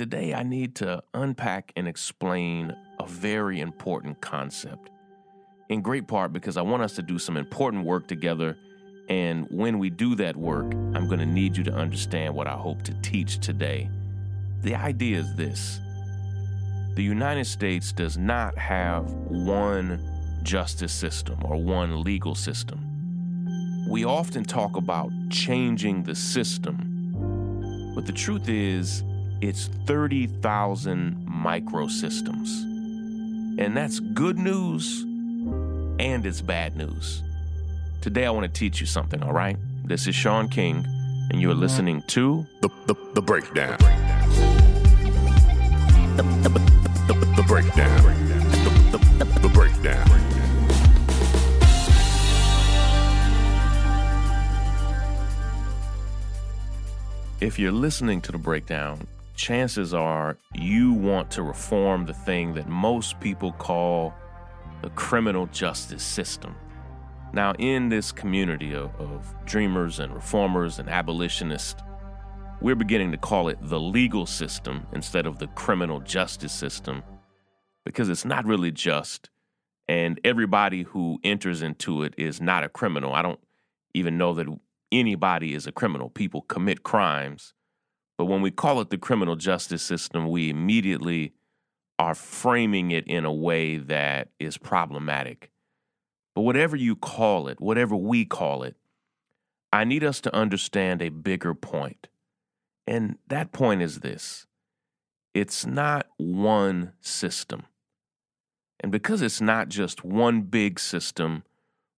Today, I need to unpack and explain a very important concept. In great part because I want us to do some important work together and when we do that work, I'm going to need you to understand what I hope to teach today. The idea is this the United States does not have one justice system or one legal system. We often talk about changing the system, but the truth is, it's 30,000 microsystems. And that's good news and it's bad news. Today, I want to teach you something, all right? This is Shaun King, and you're listening to The, the, the Breakdown. The, the, the, the, Breakdown. The, the, the, the Breakdown. If you're listening to the breakdown, chances are you want to reform the thing that most people call the criminal justice system. Now, in this community of, of, dreamers and reformers and abolitionists, we're beginning to call it the legal system instead of the criminal justice system because it's not really just. And everybody who enters into it is not a criminal. I don't even know that anybody is a criminal. People commit crimes. But when we call it the criminal justice system, we immediately are framing it in a way that is problematic. But whatever you call it, whatever we call it, I need us to understand a bigger point. And that point is this it's not one system. And because it's not just one big system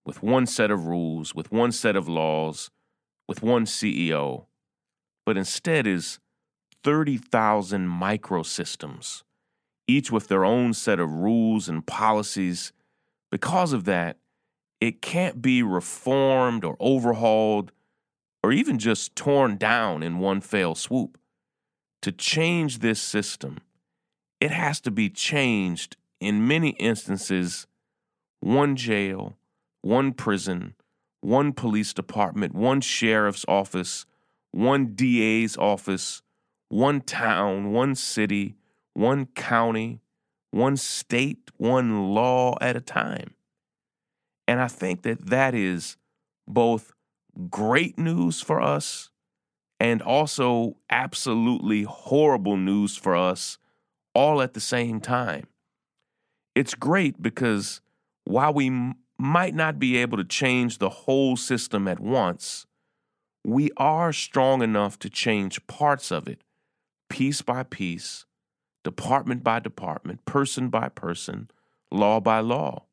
with one set of rules, with one set of laws, with one CEO, but instead is 30,000 microsystems, each with their own set of rules and policies. Because of that, it can't be reformed or overhauled or even just torn down in one fell swoop. To change this system, it has to be changed in many instances one jail, one prison, one police department, one sheriff's office, one DA's office, one town, one city, one county, one state, one law at a time. And I think that that is both great news for us and also absolutely horrible news for us all at the same time. It's great because while we m- might not be able to change the whole system at once, we are strong enough to change parts of it piece by piece, department by department, person by person, law by law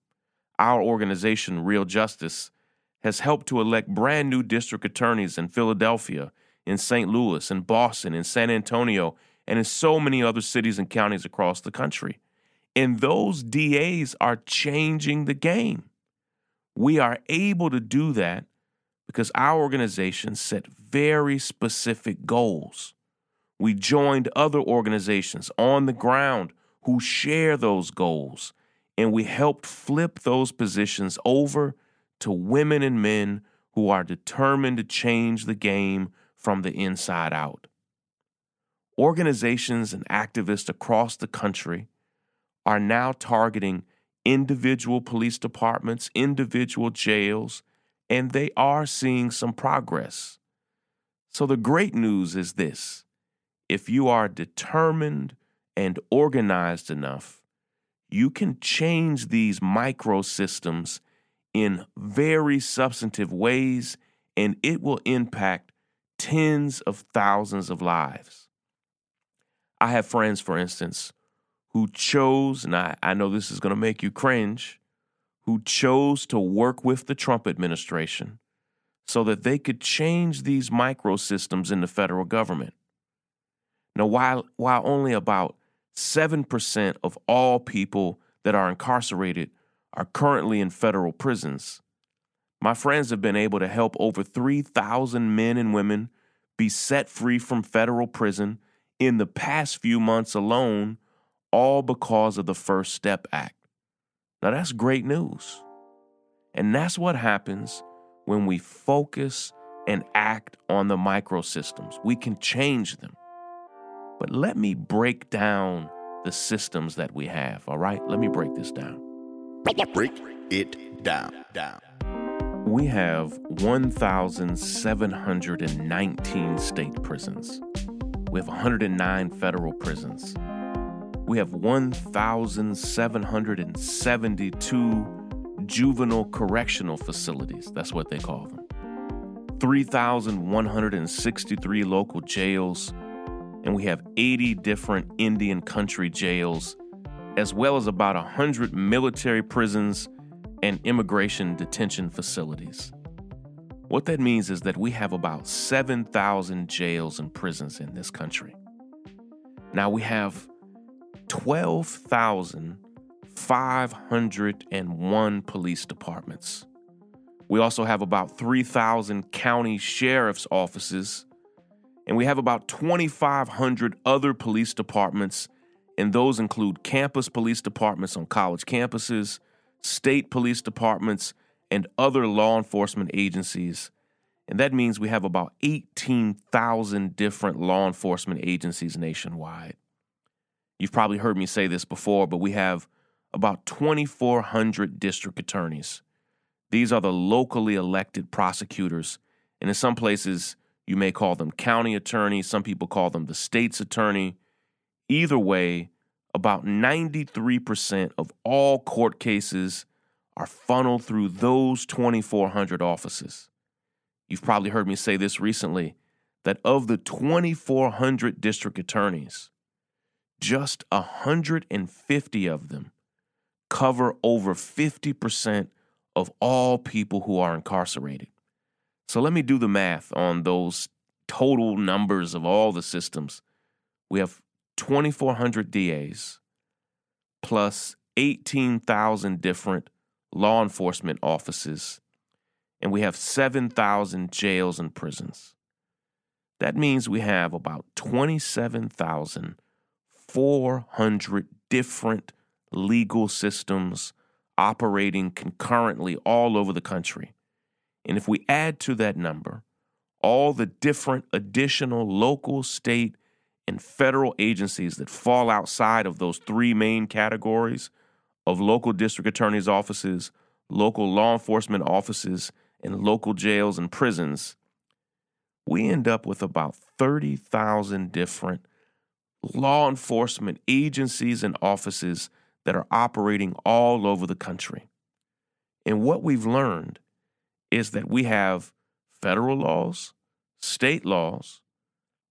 our organization, Real Justice, has helped to elect brand new district attorneys in Philadelphia, in St. Louis, in Boston, in San Antonio, and in so many other cities and counties across the country. And those DAs are changing the game. We are able to do that because our organization set very specific goals. We joined other organizations on the ground who share those goals and we helped flip those positions over to women and men who are determined to change the game from the inside out. Organizations and activists across the country are now targeting individual police departments, individual jails, and they are seeing some progress. So, the great news is this if you are determined and organized enough, you can change these microsystems in very substantive ways, and it will impact tens of thousands of lives. I have friends, for instance, who chose, and I, I know this is going to make you cringe, who chose to work with the Trump administration so that they could change these microsystems in the federal government. Now, while, while only about 7% of all people that are incarcerated are currently in federal prisons, my friends have been able to help over 3,000 men and women be set free from federal prison in the past few months alone, all because of the First Step Act. Now, that's great news. And that's what happens when we focus and act on the microsystems. We can change them. But let me break down the systems that we have, all right? Let me break this down. Break it down. Down. We have 1,719 state prisons. We have 109 federal prisons. We have 1,772 juvenile correctional facilities. That's what they call them. 3,163 local jails, and we have 80 different Indian country jails, as well as about 100 military prisons and immigration detention facilities. What that means is that we have about 7,000 jails and prisons in this country. Now we have 12,501 police departments. We also have about 3,000 county sheriff's offices, and we have about 2,500 other police departments, and those include campus police departments on college campuses, state police departments, and other law enforcement agencies. And that means we have about 18,000 different law enforcement agencies nationwide. You've probably heard me say this before, but we have about 2,400 district attorneys. These are the locally elected prosecutors. And in some places, you may call them county attorneys. Some people call them the state's attorney. Either way, about 93% of all court cases are funneled through those 2,400 offices. You've probably heard me say this recently that of the 2,400 district attorneys, just 150 of them cover over 50% of all people who are incarcerated. So let me do the math on those total numbers of all the systems. We have 2,400 DAs plus 18,000 different law enforcement offices, and we have 7,000 jails and prisons. That means we have about 27,000 400 different legal systems operating concurrently all over the country. And if we add to that number all the different additional local, state, and federal agencies that fall outside of those three main categories of local district attorneys' offices, local law enforcement offices, and local jails and prisons, we end up with about 30,000 different law enforcement agencies and offices that are operating all over the country. And what we've learned is that we have federal laws, state laws,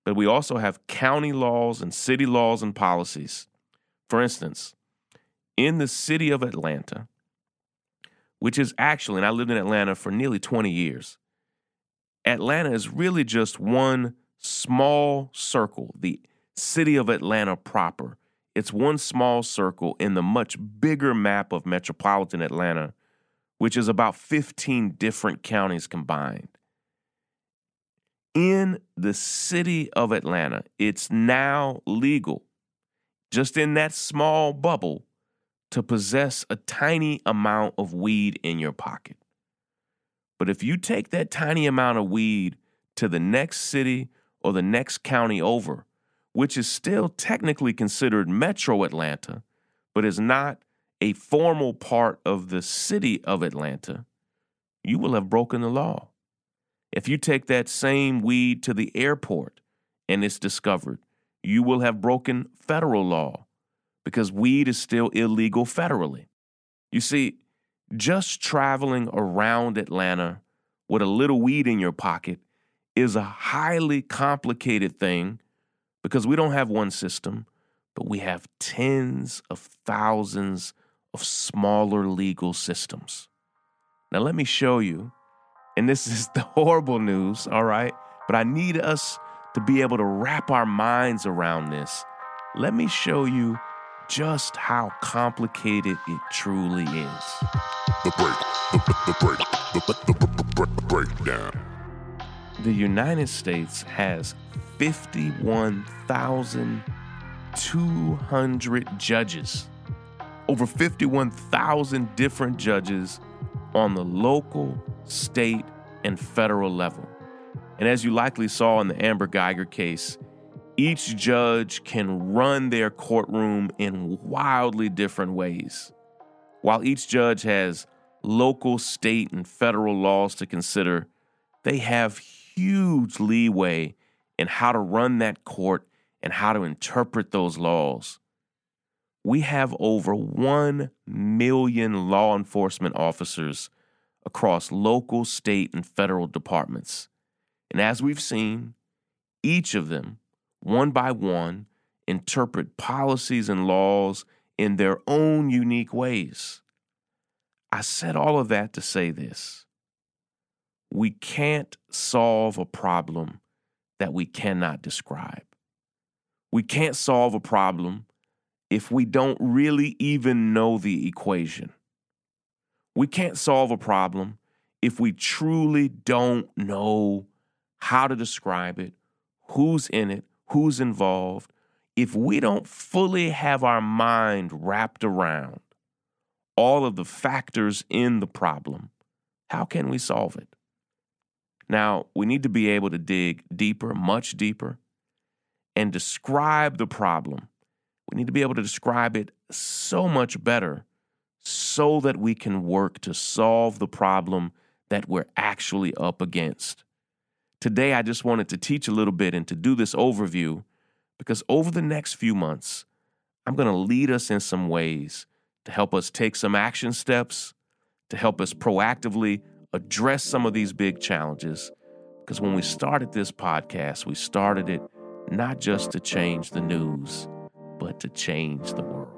but we also have county laws and city laws and policies. For instance, in the city of Atlanta, which is actually, and I lived in Atlanta for nearly 20 years, Atlanta is really just one small circle, the city of Atlanta proper. It's one small circle in the much bigger map of metropolitan Atlanta, which is about 15 different counties combined. In the city of Atlanta, it's now legal, just in that small bubble, to possess a tiny amount of weed in your pocket. But if you take that tiny amount of weed to the next city or the next county over, which is still technically considered metro Atlanta, but is not a formal part of the city of Atlanta, you will have broken the law. If you take that same weed to the airport and it's discovered, you will have broken federal law because weed is still illegal federally. You see, just traveling around Atlanta with a little weed in your pocket is a highly complicated thing because we don't have one system, but we have tens of thousands of smaller legal systems. Now, let me show you, and this is the horrible news, all right? But I need us to be able to wrap our minds around this, let me show you just how complicated it truly is. The break. The, the, the break. The, the, the, the, the breakdown. The United States has 51,200 judges, over 51,000 different judges on the local, state, and federal level. And as you likely saw in the Amber Guyger case, each judge can run their courtroom in wildly different ways. While each judge has local, state, and federal laws to consider, they have huge leeway in how to run that court and how to interpret those laws. We have over 1 million law enforcement officers across local, state, and federal departments. And as we've seen, each of them one by one, interpret policies and laws in their own unique ways. I said all of that to say this we can't solve a problem that we cannot describe. We can't solve a problem if we don't really even know the equation. We can't solve a problem if we truly don't know how to describe it, who's in it, who's involved, if we don't fully have our mind wrapped around all of the factors in the problem, how can we solve it? Now, we need to be able to dig deeper, much deeper, and describe the problem. We need to be able to describe it so much better so that we can work to solve the problem that we're actually up against. Today, I just wanted to teach a little bit and to do this overview because over the next few months, I'm going to lead us in some ways to help us take some action steps, to help us proactively address some of these big challenges. Because when we started this podcast, we started it not just to change the news, but to change the world.